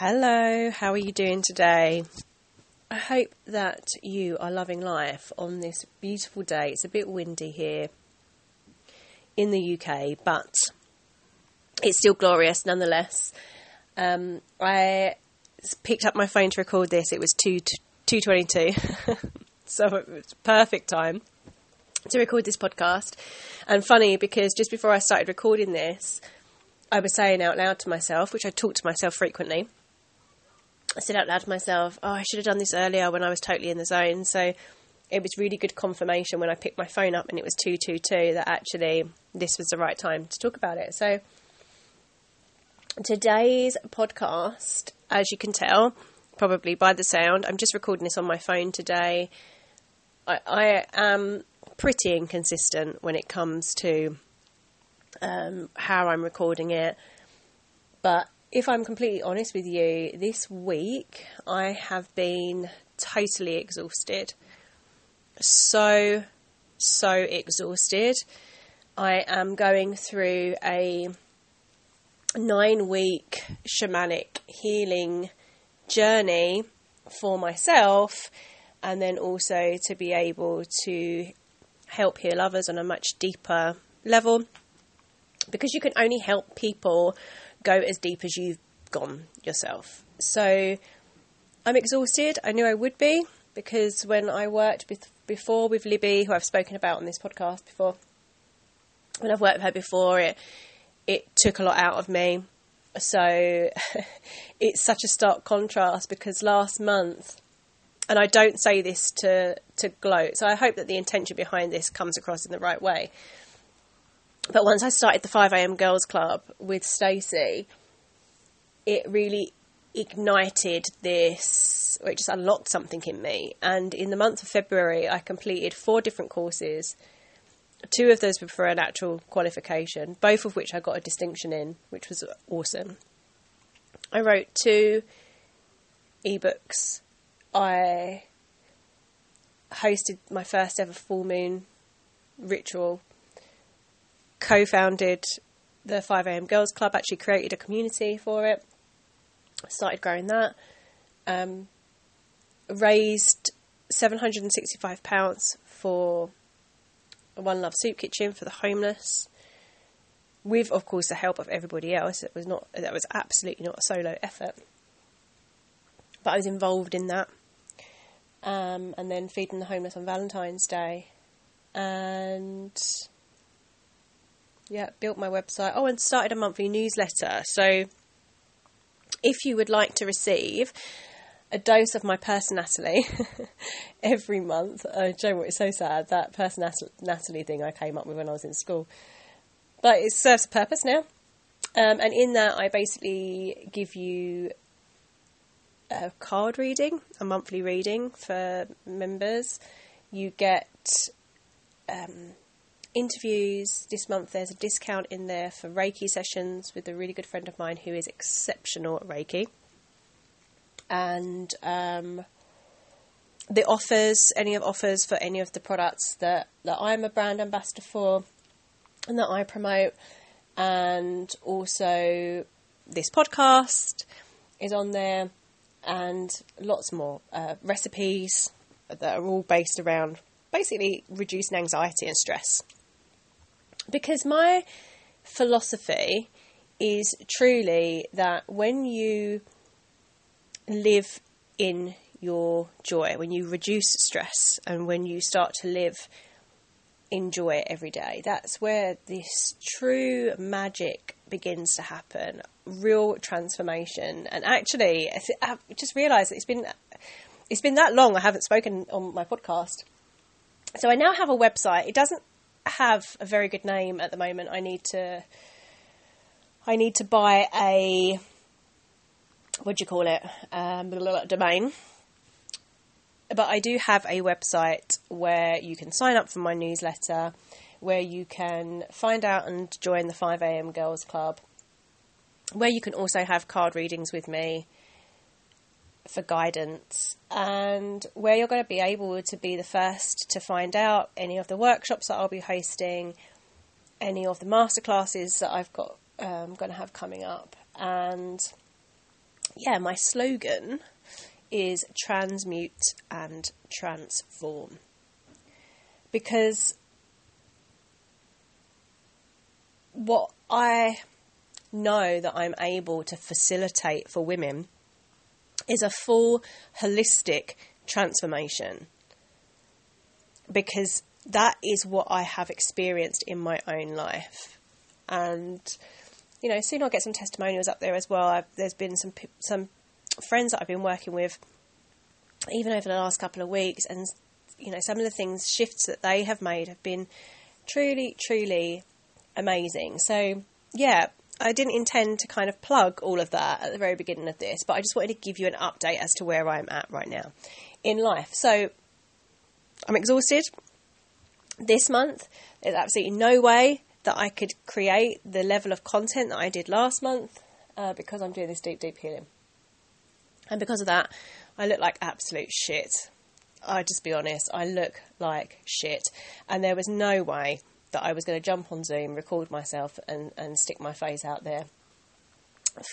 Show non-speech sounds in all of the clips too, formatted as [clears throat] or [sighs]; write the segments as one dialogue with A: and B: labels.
A: Hello, how are you doing today? I hope that you are loving life on this beautiful day. It's a bit windy here in the UK, but it's still glorious nonetheless. Um, I picked up my phone to record this. It was two two twenty two, [laughs] so it was perfect time to record this podcast. And funny because just before I started recording this, I was saying out loud to myself, which I talk to myself frequently. I said out loud to myself, "Oh, I should have done this earlier when I was totally in the zone." So it was really good confirmation when I picked my phone up and it was two two two that actually this was the right time to talk about it. So today's podcast, as you can tell, probably by the sound, I'm just recording this on my phone today. I, I am pretty inconsistent when it comes to um, how I'm recording it. But if I'm completely honest with you, this week I have been totally exhausted. So, so exhausted. I am going through a nine week shamanic healing journey for myself, and then also to be able to help heal others on a much deeper level because you can only help people go as deep as you've gone yourself. So I'm exhausted. I knew I would be because when I worked before with Libby, who I've spoken about on this podcast before, when I've worked with her before, it it took a lot out of me. So [laughs] it's such a stark contrast because last month, and I don't say this to to gloat. So I hope that the intention behind this comes across in the right way. But once I started the 5am Girls Club with Stacey, it really ignited this, or it just unlocked something in me. And in the month of February, I completed four different courses. Two of those were for an actual qualification, both of which I got a distinction in, which was awesome. I wrote two ebooks. I hosted my first ever full moon ritual co founded the 5am Girls Club, actually created a community for it, started growing that, um, raised £765 for One Love Soup Kitchen for the homeless. With, of course, the help of everybody else. It was not that was absolutely not a solo effort, but I was involved in that. Um, and then feeding the homeless on Valentine's Day, and yeah, built my website. Oh, and started a monthly newsletter. So if you would like to receive a dose of my personality [laughs] every month, uh, Joe, what is so sad that personality thing I came up with when I was in school, but it serves a purpose now. Um, and in that, I basically give you a card reading, a monthly reading for members. You get um, interviews this month there's a discount in there for reiki sessions with a really good friend of mine who is exceptional at reiki. And um, the offers any of offers for any of the products that, that i'm a brand ambassador for and that i promote. And also this podcast is on there and lots more uh, recipes that are all based around basically reducing anxiety and stress because my philosophy is truly that when you live in your joy, when you reduce stress, and when you start to live in joy every day, that's where this true magic begins to happen. Real transformation, and actually, I've just realised it's been it's been that long I haven't spoken on my podcast. So I now have a website. It doesn't have a very good name at the moment. I need to I need to buy a what do you call it um, domain. But I do have a website where you can sign up for my newsletter, where you can find out and join the 5am Girls Club, where you can also have card readings with me for guidance and where you're going to be able to be the first to find out any of the workshops that I'll be hosting, any of the masterclasses that I've got um, going to have coming up, and yeah, my slogan is transmute and transform. Because what I know that I'm able to facilitate for women is a full holistic transformation. Because that is what I have experienced in my own life. And, you know, soon I'll get some testimonials up there as well. I've, there's been some, some friends that I've been working with, even over the last couple of weeks, and, you know, some of the things, shifts that they have made have been truly, truly amazing. So, yeah, I didn't intend to kind of plug all of that at the very beginning of this, but I just wanted to give you an update as to where I'm at right now in life. So, I'm exhausted this month. There's absolutely no way that I could create the level of content that I did last month uh, because I'm doing this deep, deep healing. And because of that, I look like absolute shit. I'll just be honest, I look like shit. And there was no way that I was going to jump on Zoom, record myself, and, and stick my face out there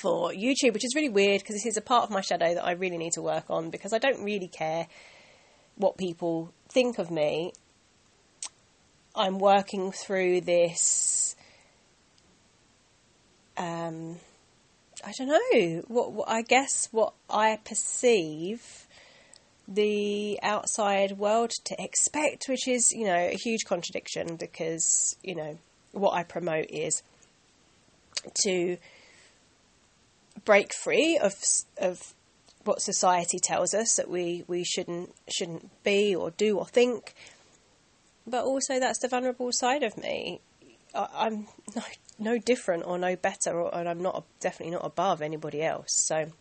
A: for YouTube, which is really weird because this is a part of my shadow that I really need to work on because I don't really care what people think of me. I'm working through this. Um, I don't know what, what I guess what I perceive the outside world to expect, which is, you know, a huge contradiction because, you know, what I promote is to break free of of what society tells us that we, we shouldn't shouldn't be or do or think, but also that's the vulnerable side of me. I, am [laughs] no, no different or no better, or, and I'm not definitely not above anybody else. So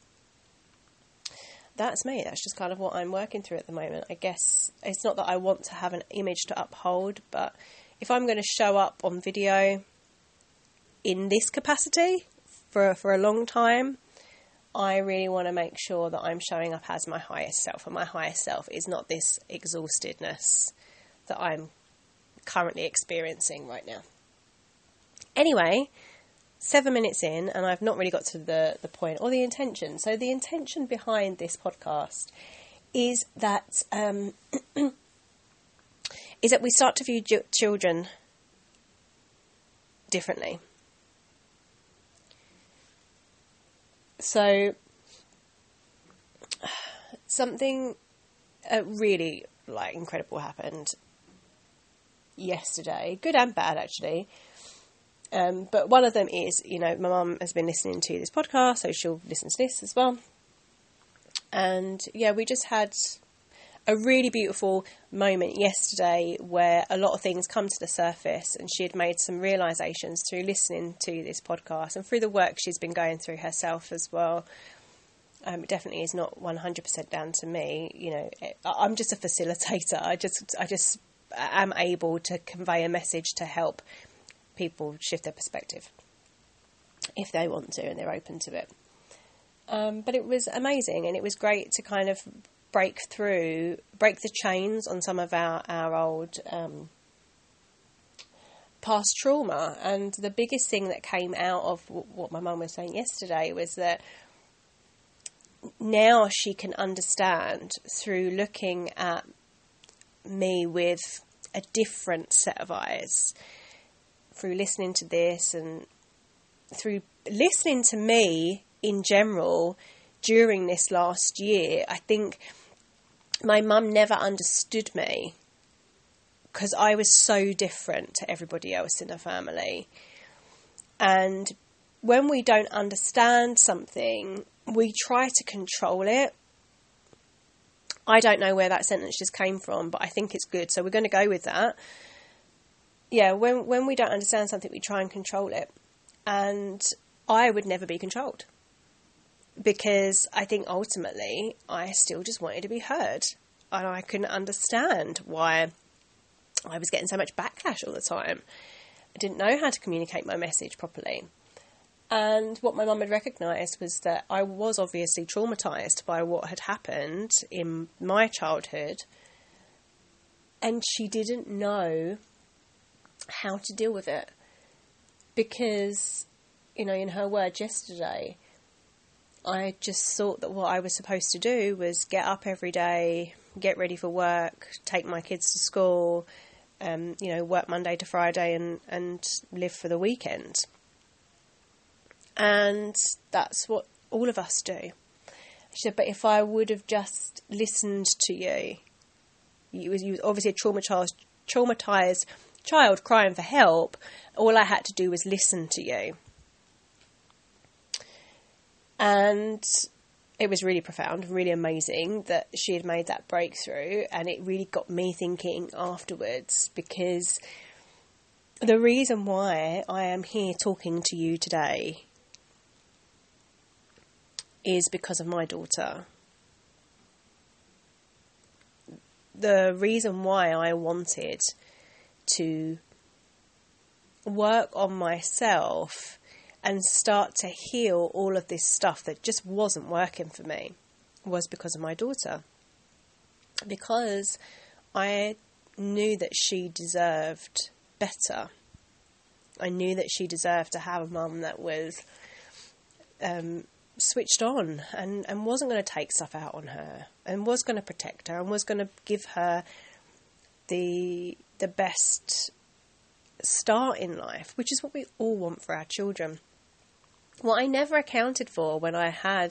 A: that's me. That's just kind of what I'm working through at the moment. I guess it's not that I want to have an image to uphold, but if I'm going to show up on video in this capacity for for a long time, I really want to make sure that I'm showing up as my highest self, and my highest self is not this exhaustedness that I'm currently experiencing right now. Anyway, seven minutes in, and I've not really got to the, the point or the intention. So, the intention behind this podcast is that um, [clears throat] is that we start to view ju- children differently. So, [sighs] something uh, really like incredible happened yesterday, good and bad actually. Um, but one of them is, you know, my mum has been listening to this podcast, so she'll listen to this as well. And yeah, we just had a really beautiful moment yesterday where a lot of things come to the surface and she had made some realizations through listening to this podcast and through the work she's been going through herself as well. Um, it definitely is not 100% down to me. You know, it, I'm just a facilitator. I just, I just am able to convey a message to help people shift their perspective if they want to and they're open to it. Um, but it was amazing and it was great to kind of break through, break the chains on some of our, our old um, past trauma. And the biggest thing that came out of what my mum was saying yesterday was that now she can understand through looking at me with a different set of eyes through listening to this and through listening to me in general during this last year, I think my mum never understood me because I was so different to everybody else in the family. And when we don't understand something, we try to control it. I don't know where that sentence just came from, but I think it's good. So we're going to go with that yeah, when when we don't understand something, we try and control it, and I would never be controlled because I think ultimately I still just wanted to be heard, and I couldn't understand why I was getting so much backlash all the time. I didn't know how to communicate my message properly. And what my mum had recognised was that I was obviously traumatised by what had happened in my childhood. And she didn't know how to deal with it. Because, you know, in her words yesterday, I just thought that what I was supposed to do was get up every day, get ready for work, take my kids to school, um, you know, work Monday to Friday and, and live for the weekend. And that's what all of us do. She said, but if I would have just listened to you, you was, you was obviously a traumatized, traumatized child crying for help. All I had to do was listen to you. And it was really profound, really amazing that she had made that breakthrough. And it really got me thinking afterwards because the reason why I am here talking to you today is because of my daughter. The reason why I wanted to work on myself and start to heal all of this stuff that just wasn't working for me was because of my daughter. Because I knew that she deserved better. I knew that she deserved to have a mum that was um, switched on and, and wasn't going to take stuff out on her and was going to protect her and was going to give her the the best start in life, which is what we all want for our children. What I never accounted for when I had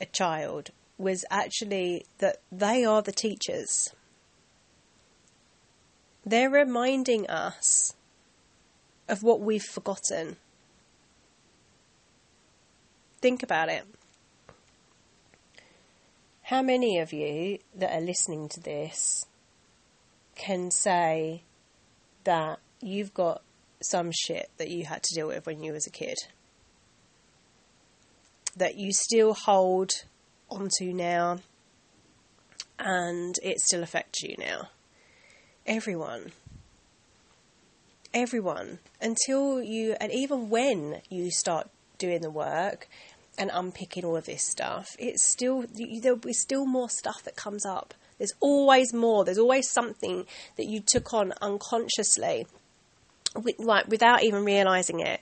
A: a child was actually that they are the teachers. They're reminding us of what we've forgotten. Think about it. How many of you that are listening to this can say that you've got some shit that you had to deal with when you was a kid? That you still hold onto now and it still affects you now. Everyone. Everyone. Until you, and even when you start doing the work and unpicking all of this stuff, it's still there'll be still more stuff that comes up. There's always more. There's always something that you took on unconsciously, like without even realizing it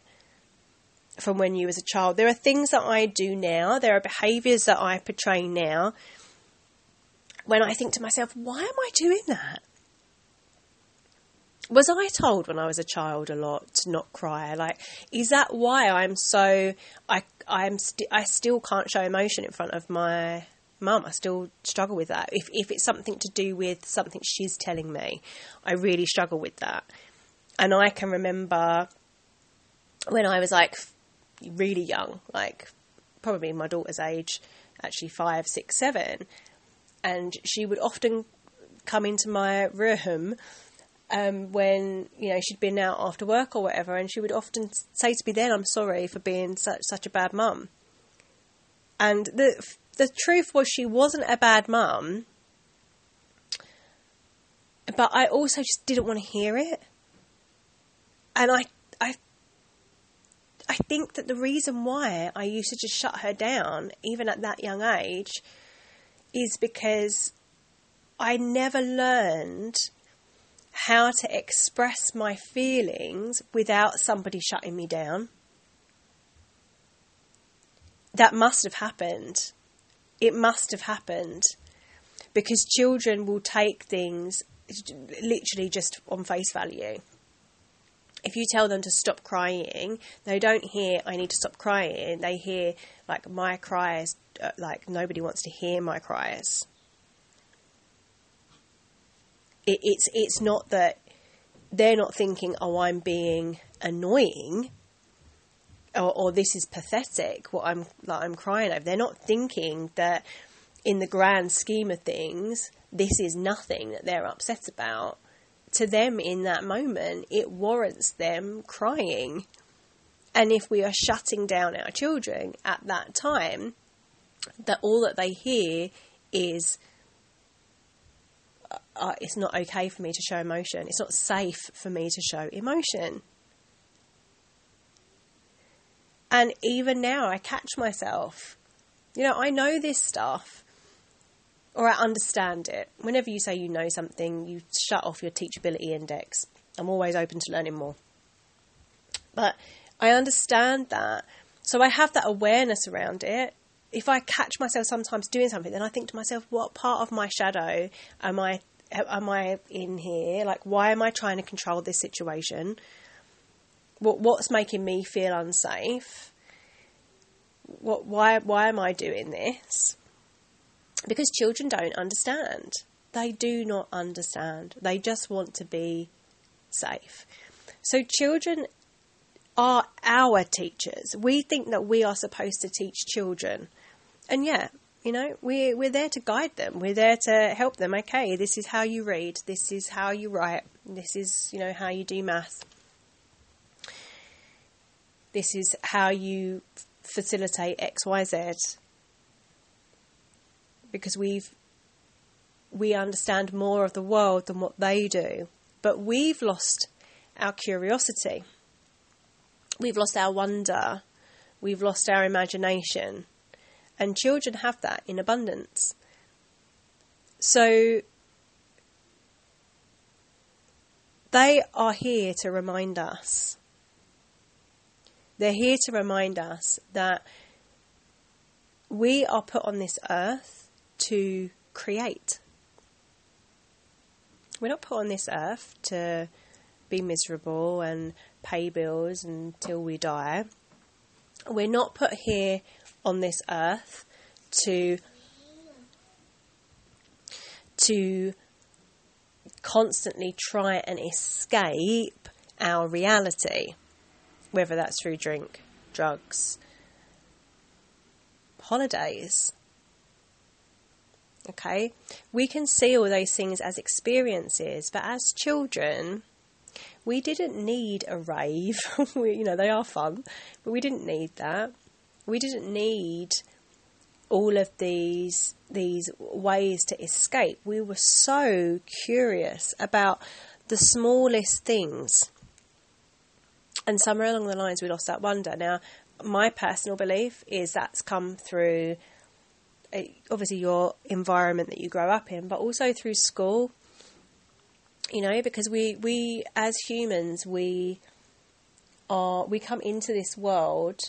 A: from when you was a child. There are things that I do now. There are behaviours that I portray now. When I think to myself, why am I doing that? was I told when I was a child a lot to not cry? Like, is that why I'm so I I'm st- I still can't show emotion in front of my mum? I still struggle with that. If if it's something to do with something she's telling me, I really struggle with that. And I can remember when I was like really young, like probably my daughter's age, actually five, six, seven, and she would often come into my room um, when you know she'd been out after work or whatever, and she would often say to me, "Then I'm sorry for being such such a bad mum." And the the truth was, she wasn't a bad mum, but I also just didn't want to hear it. And I I I think that the reason why I used to just shut her down, even at that young age, is because I never learned how to express my feelings without somebody shutting me down. That must have happened. It must have happened because children will take things literally just on face value. If you tell them to stop crying, they don't hear "I need to stop crying." They hear like my cries, uh, like nobody wants to hear my cries it, it's it's not that they're not thinking, oh, I'm being annoying, or, or this is pathetic. What I'm like, I'm crying over. They're not thinking that, in the grand scheme of things, this is nothing that they're upset about. To them, in that moment, it warrants them crying. And if we are shutting down our children at that time, that all that they hear is uh, it's not okay for me to show emotion. It's not safe for me to show emotion. And even now, I catch myself. You know, I know this stuff, or I understand it. Whenever you say you know something, you shut off your teachability index. I'm always open to learning more. But I understand that. So I have that awareness around it. if I catch myself sometimes doing something, then I think to myself, what part of my shadow am I am I in here? Like, why am I trying to control this situation? What what's making me feel unsafe? What why why am I doing this? Because children don't understand. They do not understand. They just want to be safe. So children are our teachers. We think that we are supposed to teach children. And yeah, you know, we're, we're there to guide them. We're there to help them. Okay, this is how you read. This is how you write. This is, you know, how you do math. This is how you facilitate X, Y, Z. Because we've, we understand more of the world than what they do. But we've lost our curiosity. We've lost our wonder. We've lost our imagination. And children have that in abundance. So they are here to remind us. They're here to remind us that we are put on this earth to create. We're not put on this earth to be miserable and pay bills until we die. We're not put here on this earth to to constantly try and escape our reality, whether that's through drink, drugs, holidays. Okay, we can see all those things as experiences, but as children, we didn't need a rave. [laughs] we, you know, they are fun, but we didn't need that. We didn't need all of these these ways to escape. We were so curious about the smallest things. And somewhere along the lines we lost that wonder. Now, my personal belief is that's come through uh, obviously your environment that you grow up in, but also through school you know, because we, we as humans, we are, we come into this world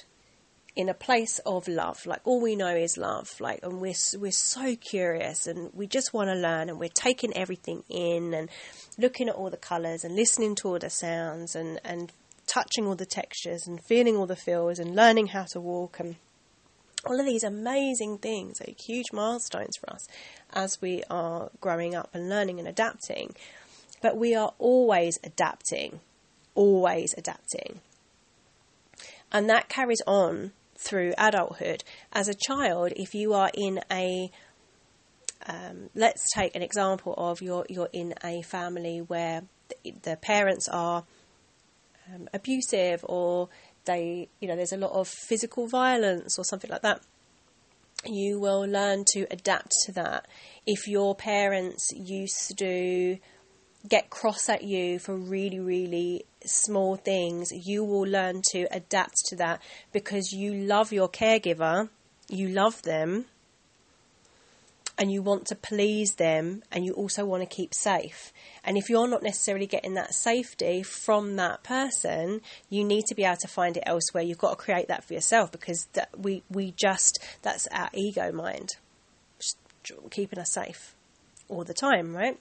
A: in a place of love. Like all we know is love. Like, and we're, we're so curious and we just want to learn and we're taking everything in and looking at all the colours and listening to all the sounds and, and touching all the textures and feeling all the feels and learning how to walk and all of these amazing things, like huge milestones for us as we are growing up and learning and adapting but we are always adapting, always adapting. And that carries on through adulthood. As a child, if you are in a um, let's take an example of you're you're in a family where the, the parents are um, abusive or they you know there's a lot of physical violence or something like that you will learn to adapt to that. If your parents used to get cross at you for really, really small things, you will learn to adapt to that because you love your caregiver, you love them, and you want to please them, and you also want to keep safe. And if you're not necessarily getting that safety from that person, you need to be able to find it elsewhere. You've got to create that for yourself because that we, we just, that's our ego mind, just keeping us safe all the time, right?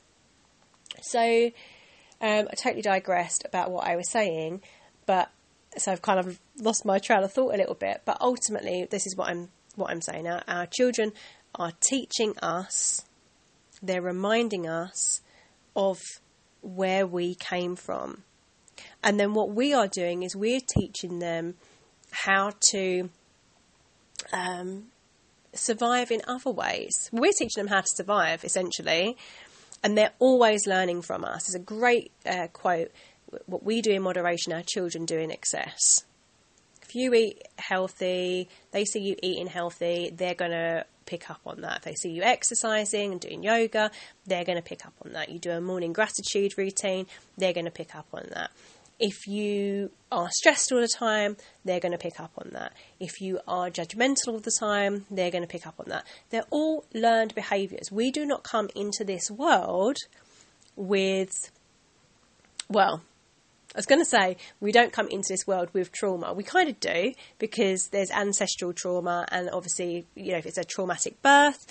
A: So um, I totally digressed about what I was saying, but so I've kind of lost my trail of thought a little bit. But ultimately, this is what I'm what I'm saying. Our, our children are teaching us; they're reminding us of where we came from, and then what we are doing is we're teaching them how to um, survive in other ways. We're teaching them how to survive, essentially, and they're always learning from us. It's a great uh, quote. What we do in moderation, our children do in excess. If you eat healthy, they see you eating healthy, they're going to pick up on that. If they see you exercising and doing yoga, they're going to pick up on that. You do a morning gratitude routine, they're going to pick up on that. If you are stressed all the time, they're going to pick up on that. If you are judgmental all the time, they're going to pick up on that. They're all learned behaviors. We do not come into this world with, well, I was going to say we don't come into this world with trauma. We kind of do because there's ancestral trauma, and obviously, you know, if it's a traumatic birth,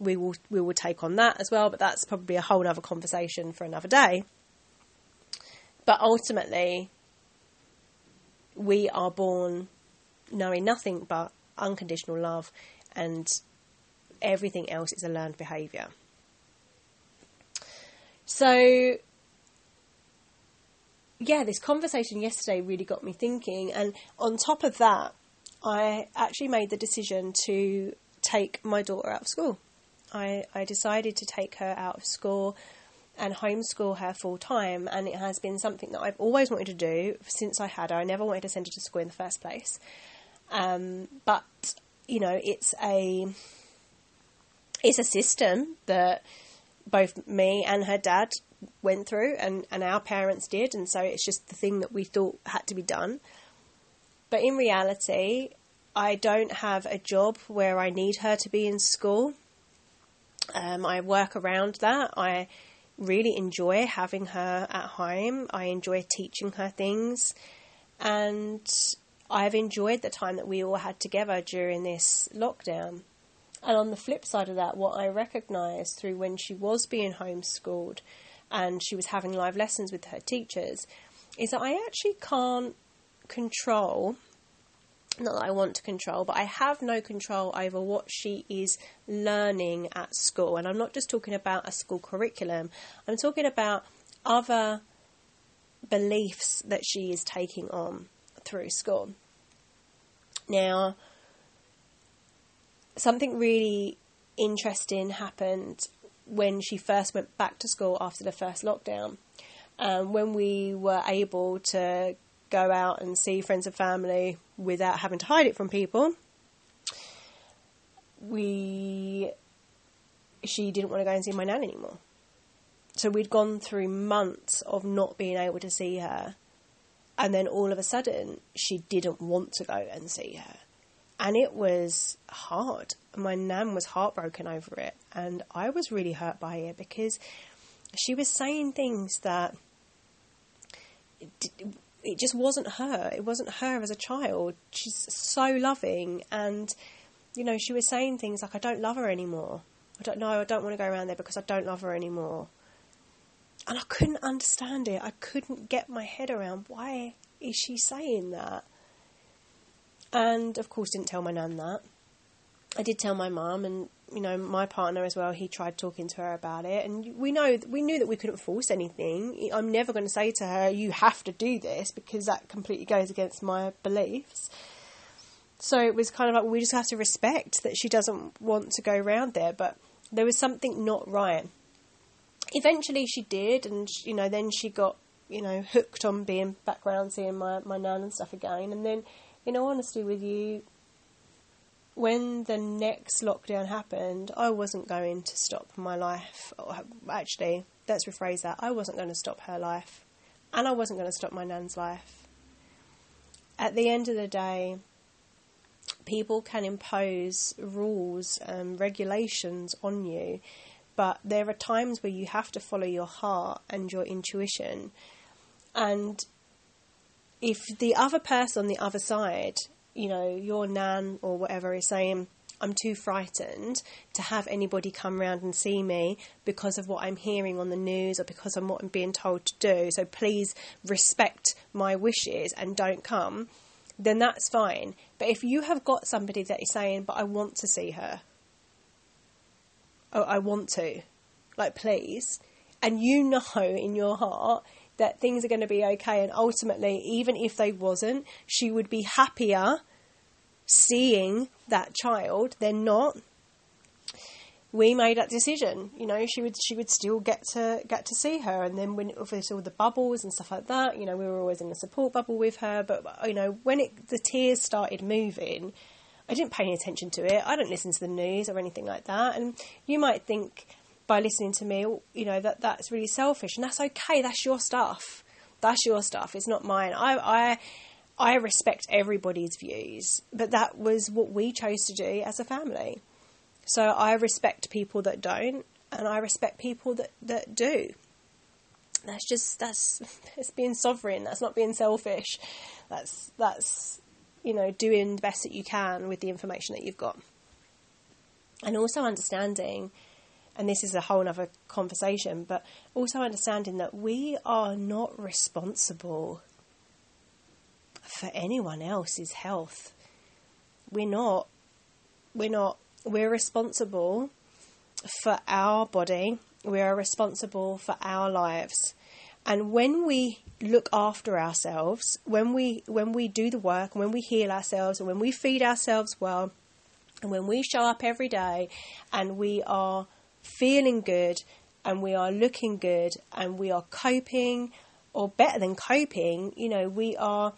A: we will we will take on that as well. But that's probably a whole other conversation for another day. But ultimately, we are born knowing nothing but unconditional love, and everything else is a learned behaviour. So yeah, this conversation yesterday really got me thinking. And on top of that, I actually made the decision to take my daughter out of school. I, I decided to take her out of school and homeschool her full time. And it has been something that I've always wanted to do since I had her. I never wanted to send her to school in the first place. Um, but, you know, it's a, it's a system that both me and her dad went through and, and our parents did, and so it's just the thing that we thought had to be done. But in reality, I don't have a job where I need her to be in school. Um, I work around that. I really enjoy having her at home. I enjoy teaching her things. And I've enjoyed the time that we all had together during this lockdown. And on the flip side of that, what I recognised through when she was being homeschooled and she was having live lessons with her teachers is that I actually can't control not that I want to control, but I have no control over what she is learning at school. And I'm not just talking about a school curriculum, I'm talking about other beliefs that she is taking on through school. Now, something really interesting happened when she first went back to school after the first lockdown. Um, when we were able to go out and see friends and family without having to hide it from people, we she didn't want to go and see my nan anymore. So we'd gone through months of not being able to see her, and then all of a sudden she didn't want to go and see her and it was hard. My nan was heartbroken over it, and I was really hurt by it because she was saying things that it just wasn't her. It wasn't her as a child. She's so loving, and you know, she was saying things like, "I don't love her anymore. I don't know. I don't want to go around there because I don't love her anymore." And I couldn't understand it. I couldn't get my head around why is she saying that and of course didn't tell my nan that. I did tell my mum and you know my partner as well. He tried talking to her about it, and we know we knew that we couldn't force anything. I'm never going to say to her, "You have to do this," because that completely goes against my beliefs. So it was kind of like we just have to respect that she doesn't want to go around there, but there was something not right. Eventually, she did, and you know, then she got you know hooked on being background, seeing my my nan and stuff again, and then in all honesty with you, when the next lockdown happened, I wasn't going to stop my life. Oh, actually, let's rephrase that. I wasn't going to stop her life, and I wasn't going to stop my nan's life. At the end of the day, people can impose rules and regulations on you, but there are times where you have to follow your heart and your intuition. And if the other person on the other side, you know, your nan or whatever is saying, I'm too frightened to have anybody come round and see me because of what I'm hearing on the news or because of what I'm being told to do. So please respect my wishes and don't come. Then that's fine. But if you have got somebody that is saying, but I want to see her, oh, I want to, like, please, and you know in your heart that things are going to be okay. And ultimately, even if they wasn't, she would be happier seeing that child than not. We made that decision. You know, she would she would still get to get to see her, and then when obviously all the bubbles and stuff like that, you know, we were always in a support bubble with her. But you know, when it the tiers started moving, I didn't pay any attention to it. I don't listen to the news or anything like that. And you might think, by listening to me, you know, that that's really selfish and that's okay. That's your stuff. That's your stuff. It's not mine. I, I, I respect everybody's views, but that was what we chose to do as a family. So I respect people that don't, and I respect people that, that do. that's just that's [laughs] it's being sovereign. That's not being selfish. That's that's you know doing the best that you can with the information that you've got, and also understanding. And this is a whole other conversation, but also understanding that we are not responsible for anyone else's health. We're not. We're not. We're responsible for our body. We are responsible for our lives. And when we look after ourselves, when we when we do the work, when we heal ourselves, and when we feed ourselves well, and when we show up every day, and we are feeling good, and we are looking good, and we are coping, or better than coping, you know, we are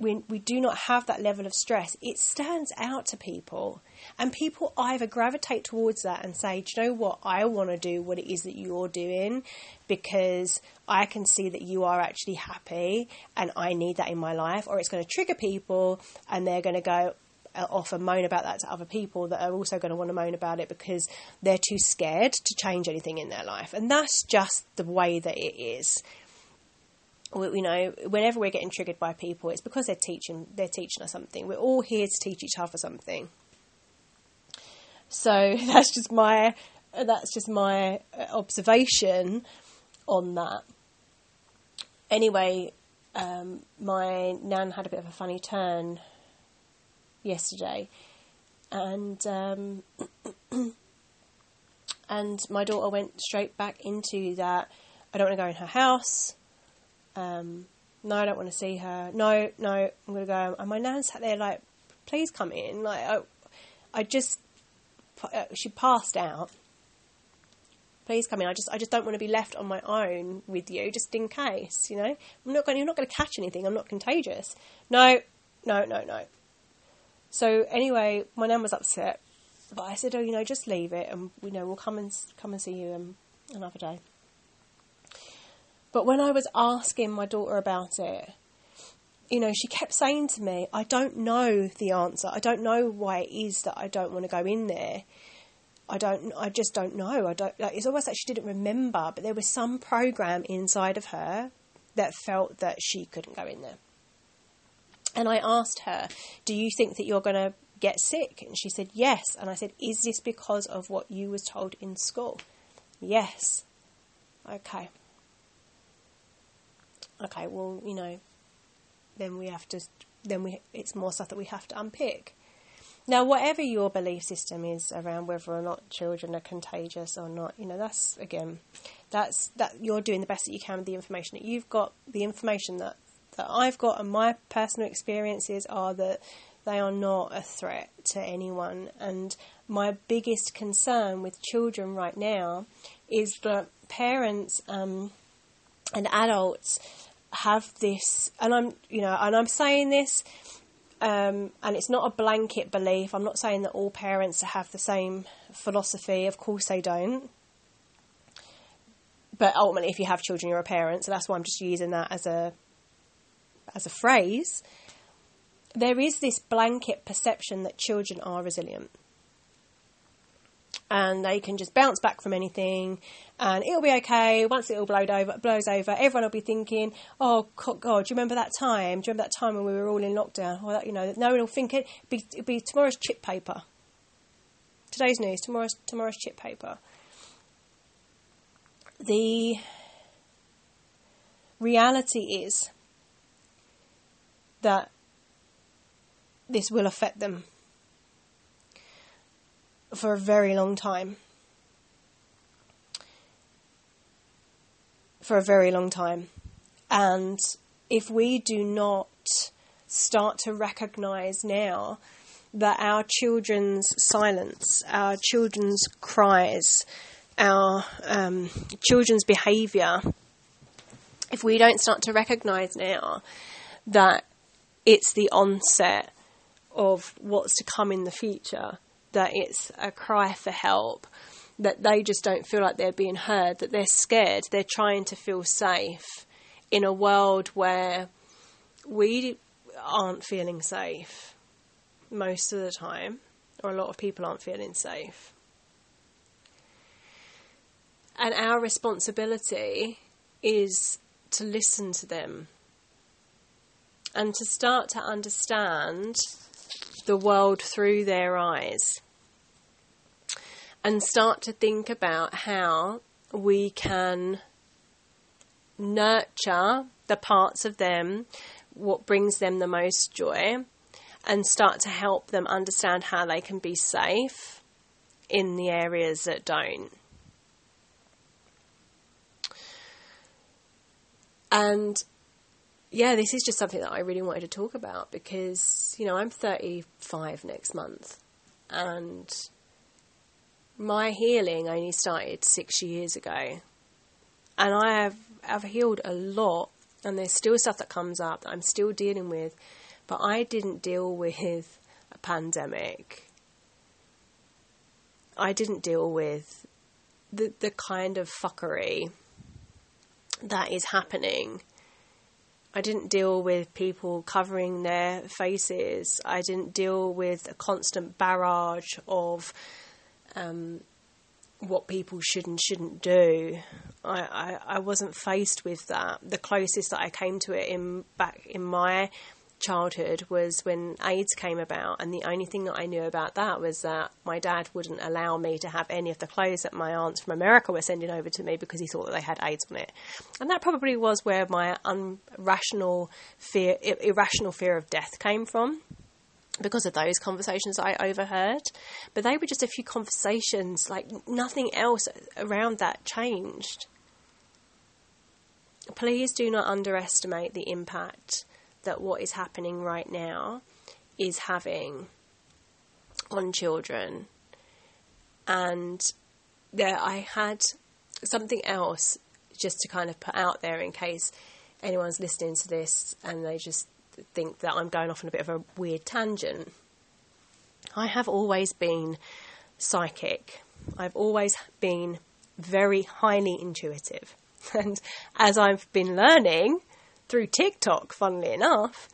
A: we, we do not have that level of stress, it stands out to people. And people either gravitate towards that and say, Do you know what? I want to do what it is that you're doing because I can see that you are actually happy and I need that in my life. Or it's going to trigger people and they're going to go off and moan about that to other people that are also going to want to moan about it because they're too scared to change anything in their life. And that's just the way that it is you know, whenever we're getting triggered by people, it's because they're teaching they're teaching us something. We're all here to teach each other something. So [laughs] that's just my that's just my uh, observation on that. Anyway, um, my nan had a bit of a funny turn yesterday, and um, [clears throat] and my daughter went straight back into that. I don't want to go in her house. Um, no, I don't want to see her. No, no, I'm going to go. And my nan sat there like, please come in. Like, I, I just, uh, she passed out. Please come in. I just, I just don't want to be left on my own with you, just in case. You know, I'm not going. You're not going to catch anything. I'm not contagious. No, no, no, no. So anyway, my nan was upset, but I said, oh, you know, just leave it, and you know, we'll come and come and see you um, another day. But when I was asking my daughter about it, you know, she kept saying to me, I don't know the answer. I don't know why it is that I don't want to go in there. I don't, I just don't know. I don't, like, it's almost like she didn't remember, but there was some program inside of her that felt that she couldn't go in there. And I asked her, Do you think that you're going to get sick? And she said, Yes. And I said, Is this because of what you was told in school? Yes. Okay okay, well, you know, then we have to, then we, it's more stuff that we have to unpick. Now, whatever your belief system is around whether or not children are contagious or not, you know, that's again, that's that you're doing the best that you can with the information that you've got. The information that that I've got and my personal experiences are that they are not a threat to anyone. And my biggest concern with children right now is that parents um, and adults have this, and I'm, you know, and I'm saying this, um, and it's not a blanket belief. I'm not saying that all parents have the same philosophy. Of course, they don't. But ultimately, if you have children, you're a parent, so that's why I'm just using that as a as a phrase. There is this blanket perception that children are resilient and they can just bounce back from anything and it'll be okay. Once it all blows over, blows over, everyone will be thinking, oh, God, do you remember that time? Do you remember that time when we were all in lockdown? That, you know, no one will think it. It'll be, it'll be tomorrow's chip paper. Today's news, tomorrow's, tomorrow's chip paper. The reality is that this will affect them for a very long time. For a very long time. And if we do not start to recognize now that our children's silence, our children's cries, our um, children's behaviour, if we don't start to recognize now that it's the onset of what's to come in the future, that it's a cry for help, that they just don't feel like they're being heard, that they're scared, they're trying to feel safe in a world where we aren't feeling safe most of the time, or a lot of people aren't feeling safe. And our responsibility is to listen to them and to start to understand the world through their eyes and start to think about how we can nurture the parts of them what brings them the most joy and start to help them understand how they can be safe in the areas that don't. And yeah, this is just something that I really wanted to talk about because, you know, I'm 35 next month and my healing only started six years ago. And I have I've healed a lot and there's still stuff that comes up that I'm still dealing with, but I didn't deal with a pandemic. I didn't deal with the the kind of fuckery that is happening. I didn't deal with people covering their faces. I didn't deal with a constant barrage of um, what people should and shouldn't do. I, I, I wasn't faced with that. The closest that I came to it in back in my childhood was when AIDS came about, and the only thing that I knew about that was that my dad wouldn't allow me to have any of the clothes that my aunts from America were sending over to me because he thought that they had AIDS on it, and that probably was where my irrational fear, irrational fear of death came from because of those conversations I overheard. But they were just a few conversations, like nothing else around that changed. Please do not underestimate the impact that what is happening right now is having on children. And there, I had something else just to kind of put out there in case anyone's listening to this and they just think that I'm going off on a bit of a weird tangent. I have always been psychic. I've always been very highly intuitive. [laughs] And as I've been learning through TikTok, funnily enough,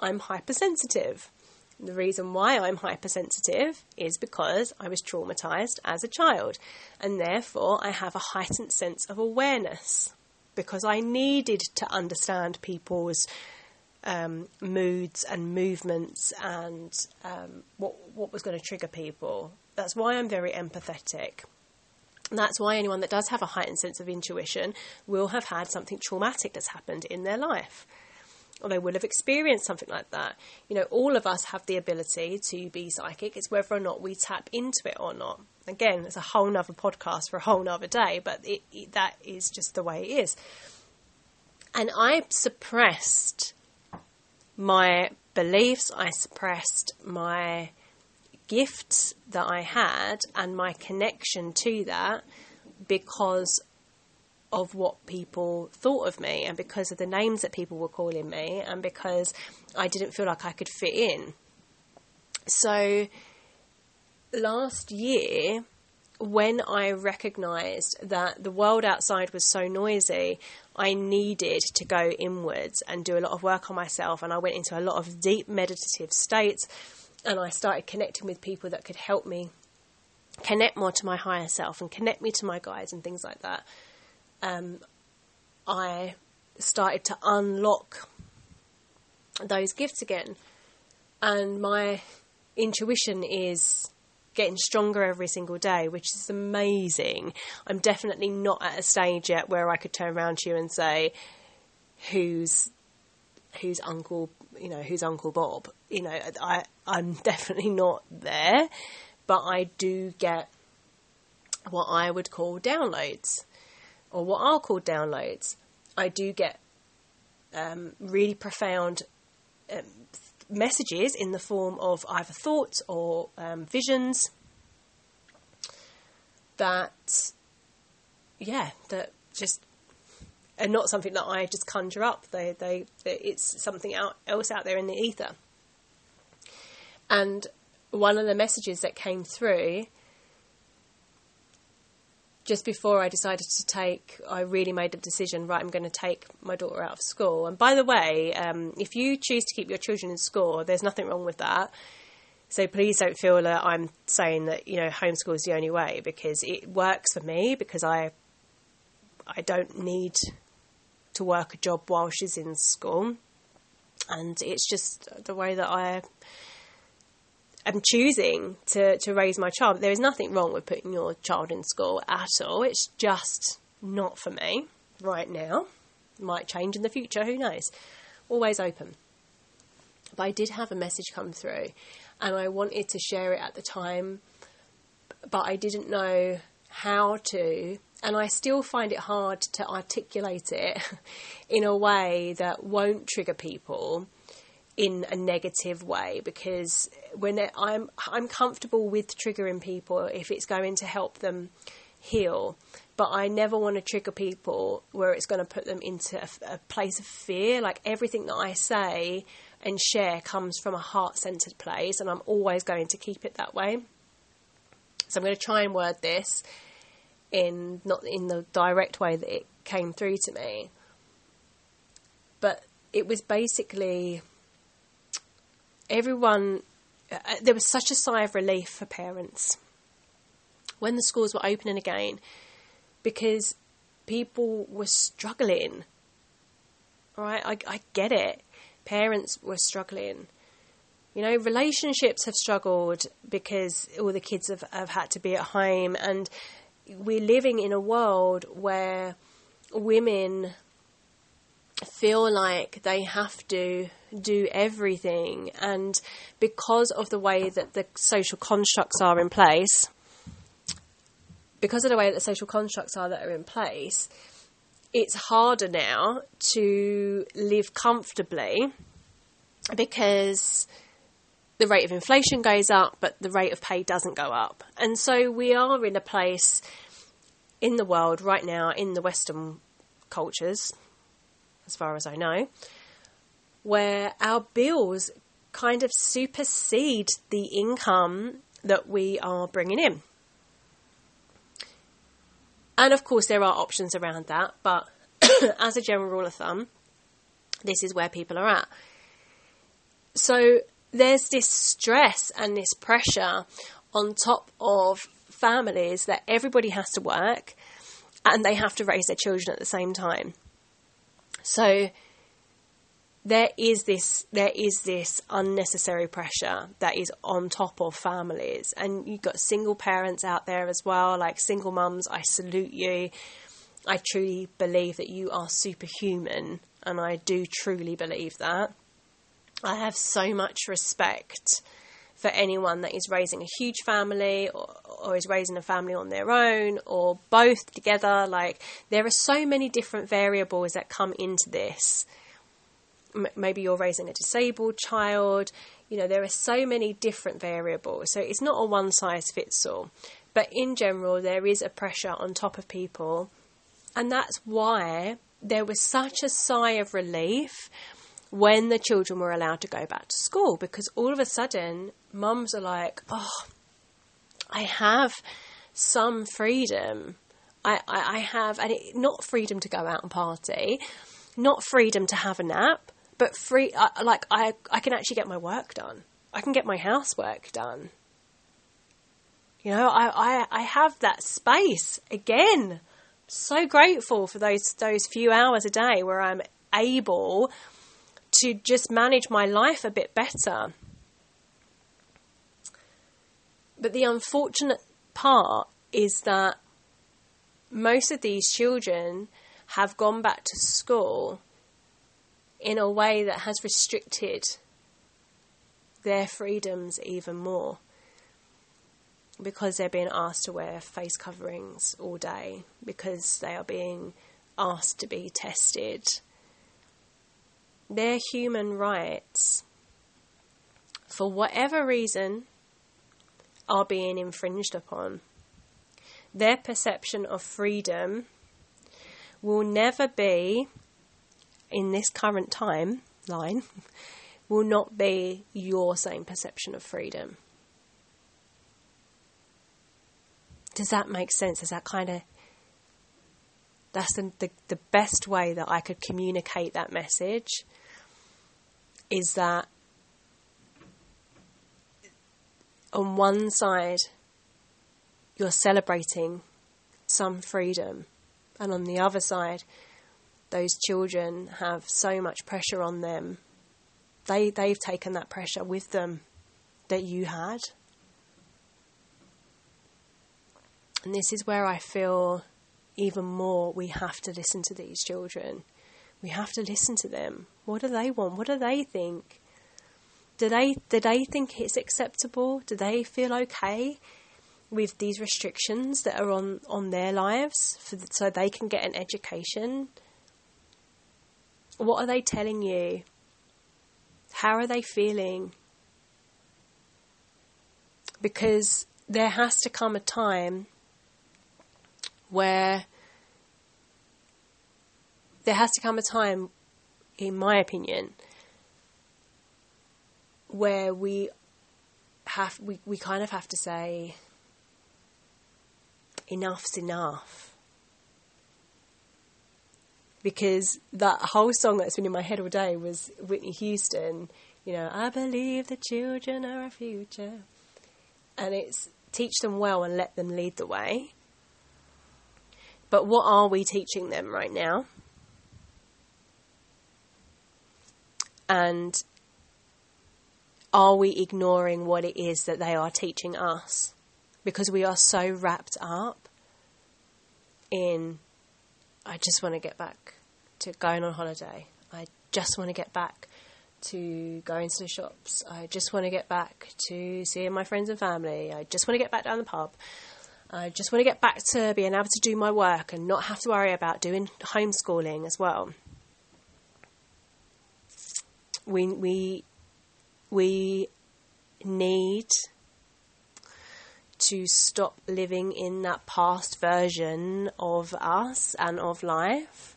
A: I'm hypersensitive. The reason why I'm hypersensitive is because I was traumatized as a child, and therefore I have a heightened sense of awareness because I needed to understand people's um, moods and movements and um, what what was going to trigger people. That's why I'm very empathetic. That's why anyone that does have a heightened sense of intuition will have had something traumatic that's happened in their life. Or they will have experienced something like that. You know, all of us have the ability to be psychic. It's whether or not we tap into it or not. Again, it's a whole nother podcast for a whole nother day, but it, it, that is just the way it is. And I suppressed my beliefs, I suppressed my gifts that I had and my connection to that because of what people thought of me and because of the names that people were calling me and because I didn't feel like I could fit in. So last year, when I recognized that the world outside was so noisy, I needed to go inwards and do a lot of work on myself. And I went into a lot of deep meditative states and I started connecting with people that could help me connect more to my higher self and connect me to my guides and things like that. Um, I started to unlock those gifts again. And my intuition is getting stronger every single day, which is amazing. I'm definitely not at a stage yet where I could turn around to you and say, "Who's who's Uncle? You know, who's Uncle Bob?" You know, I I'm [laughs] definitely not there, but I do get what I would call downloads, or what I'll call downloads. I do get um, really profound um, messages in the form of either thoughts or um, visions that, yeah, that just are not something that I just conjure up. They, they, it's something out, else out there in the ether. And one of the messages that came through just before I decided to take, I really made the decision, right, I'm going to take my daughter out of school. And by the way, um, if you choose to keep your children in school, there's nothing wrong with that. So please don't feel that I'm saying that, you know, homeschool is the only way because it works for me because I, I don't need to work a job while she's in school. And it's just the way that I am choosing to, to raise my child. There is nothing wrong with putting your child in school at all. It's just not for me right now. Might change in the future, who knows? Always open. But I did have a message come through and I wanted to share it at the time, but I didn't know how to. And I still find it hard to articulate it [laughs] in a way that won't trigger people in a negative way because when I'm I'm comfortable with triggering people if it's going to help them heal but I never want to trigger people where it's going to put them into a, a place of fear. Like everything that I say and share comes from a heart centered place, and I'm always going to keep it that way. So I'm going to try and word this in not in the direct way that it came through to me, but it was basically everyone. Uh, there was such a sigh of relief for parents when the schools were opening again because people were struggling. Right? I, I get it. Parents were struggling. You know, relationships have struggled because all the kids have, have had to be at home, and we're living in a world where women feel like they have to do everything, and because of the way that the social constructs are in place, because of the way that the social constructs are that are in place, it's harder now to live comfortably because the rate of inflation goes up, but the rate of pay doesn't go up. And so we are in a place in the world right now, in the Western cultures, as far as I know, where our bills kind of supersede the income that we are bringing in. And of course, there are options around that, but [coughs] as a general rule of thumb, this is where people are at. So there's this stress and this pressure on top of families that everybody has to work and they have to raise their children at the same time. So there is this there is this unnecessary pressure that is on top of families. And you've got single parents out there as well like single mums I salute you. I truly believe that you are superhuman and I do truly believe that I have so much respect for anyone that is raising a huge family or, or, is raising a family on their own or both together like there are so many different variables that come into this maybe you're raising a disabled child. You know, there are so many different variables. So it's not a one size fits all. But in general, there is a pressure on top of people. And that's why there was such a sigh of relief when the children were allowed to go back to school because all of a sudden, mums are like, oh, I have some freedom. I, I, I have, and it, not freedom to go out and party, not freedom to have a nap, but free, uh, like I, I can actually get my work done. I can get my housework done. You know, I, I, I have that space again. So grateful for those those few hours a day where I'm able to just manage my life a bit better. But the unfortunate part is that most of these children have gone back to school in a way that has restricted their freedoms even more because they're being asked to wear face coverings all day, because they are being asked to be tested. Their human rights, for whatever reason, are being infringed upon. Their perception of freedom will never be in this current time line will not be your same perception of freedom. Does that make sense? Is that kind of that's the, the, the best way that I could communicate that message is that on one side you're celebrating some freedom and on the other side those children have so much pressure on them. They they've taken that pressure with them that you had. And this is where I feel even more we have to listen to these children. We have to listen to them. What do they want? What do they think? Do they do they think it's acceptable? Do they feel okay with these restrictions that are on, on their lives for, so they can get an education? What are they telling you? How are they feeling? Because there has to come a time where there has to come a time, in my opinion, where we have we, we kind of have to say enough's enough. Because that whole song that's been in my head all day was Whitney Houston, you know, I believe the children are our future. And it's teach them well and let them lead the way. But what are we teaching them right now? And are we ignoring what it is that they are teaching us? Because we are so wrapped up in, I just want to get back to going on holiday. I just want to get back to going to the shops. I just want to get back to seeing my friends and family. I just want to get back down the pub. I just want to get back to being able to do my work and not have to worry about doing homeschooling as well. We we we need to stop living in that past version of us and of life.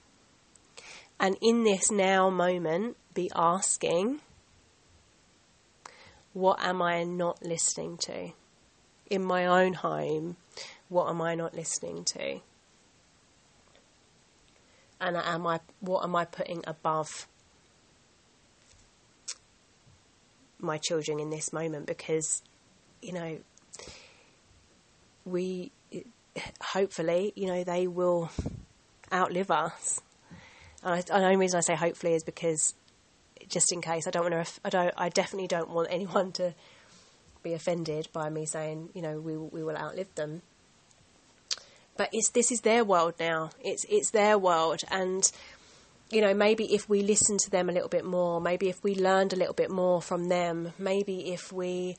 A: And in this now moment, be asking, what am I not listening to? In my own home, what am I not listening to? And am I, what am I putting above my children in this moment? Because, you know, we hopefully, you know, they will outlive us. And, I, the only reason I say hopefully is because, just in case, I don't want to. I don't. I definitely don't want anyone to be offended by me saying, you know, we we will outlive them. But it's this is their world now. It's it's their world, and you know, maybe if we listened to them a little bit more, maybe if we learned a little bit more from them, maybe if we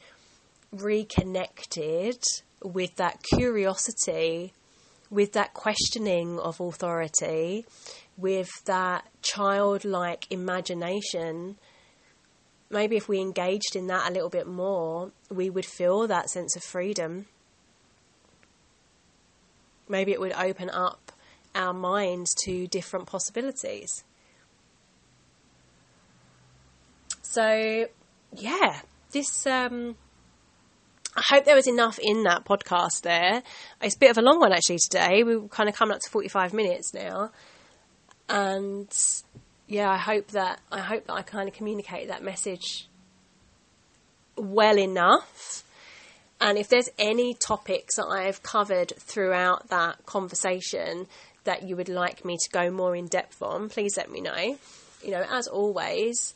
A: reconnected with that curiosity, with that questioning of authority, with that childlike imagination, maybe if we engaged in that a little bit more, we would feel that sense of freedom. Maybe it would open up our minds to different possibilities. So, yeah, this um, I hope there was enough in that podcast there. It's a bit of a long one actually today. We're kind of coming up to 45 minutes now. And yeah, I hope that I hope that I kind of communicate that message well enough. And if there's any topics that I've covered throughout that conversation that you would like me to go more in depth on, please let me know. You know, as always,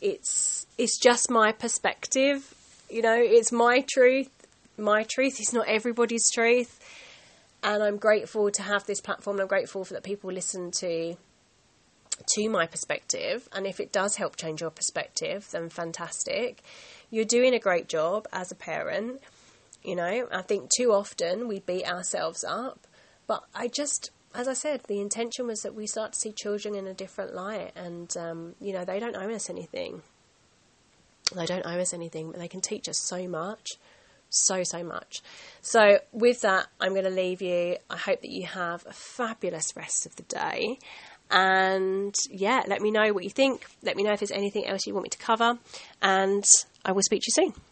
A: it's it's just my perspective you know, it's my truth. My truth is not everybody's truth. And I'm grateful to have this platform. I'm grateful for that people listen to to my perspective. And if it does help change your perspective, then fantastic. You're doing a great job as a parent. You know, I think too often we beat ourselves up. But I just, as I said, the intention was that we start to see children in a different light. And, um, you know, they don't owe us anything. They don't owe us anything, but they can teach us so much. So, so much. So, with that, I'm going to leave you. I hope that you have a fabulous rest of the day. And yeah, let me know what you think. Let me know if there's anything else you want me to cover. And I will speak to you soon.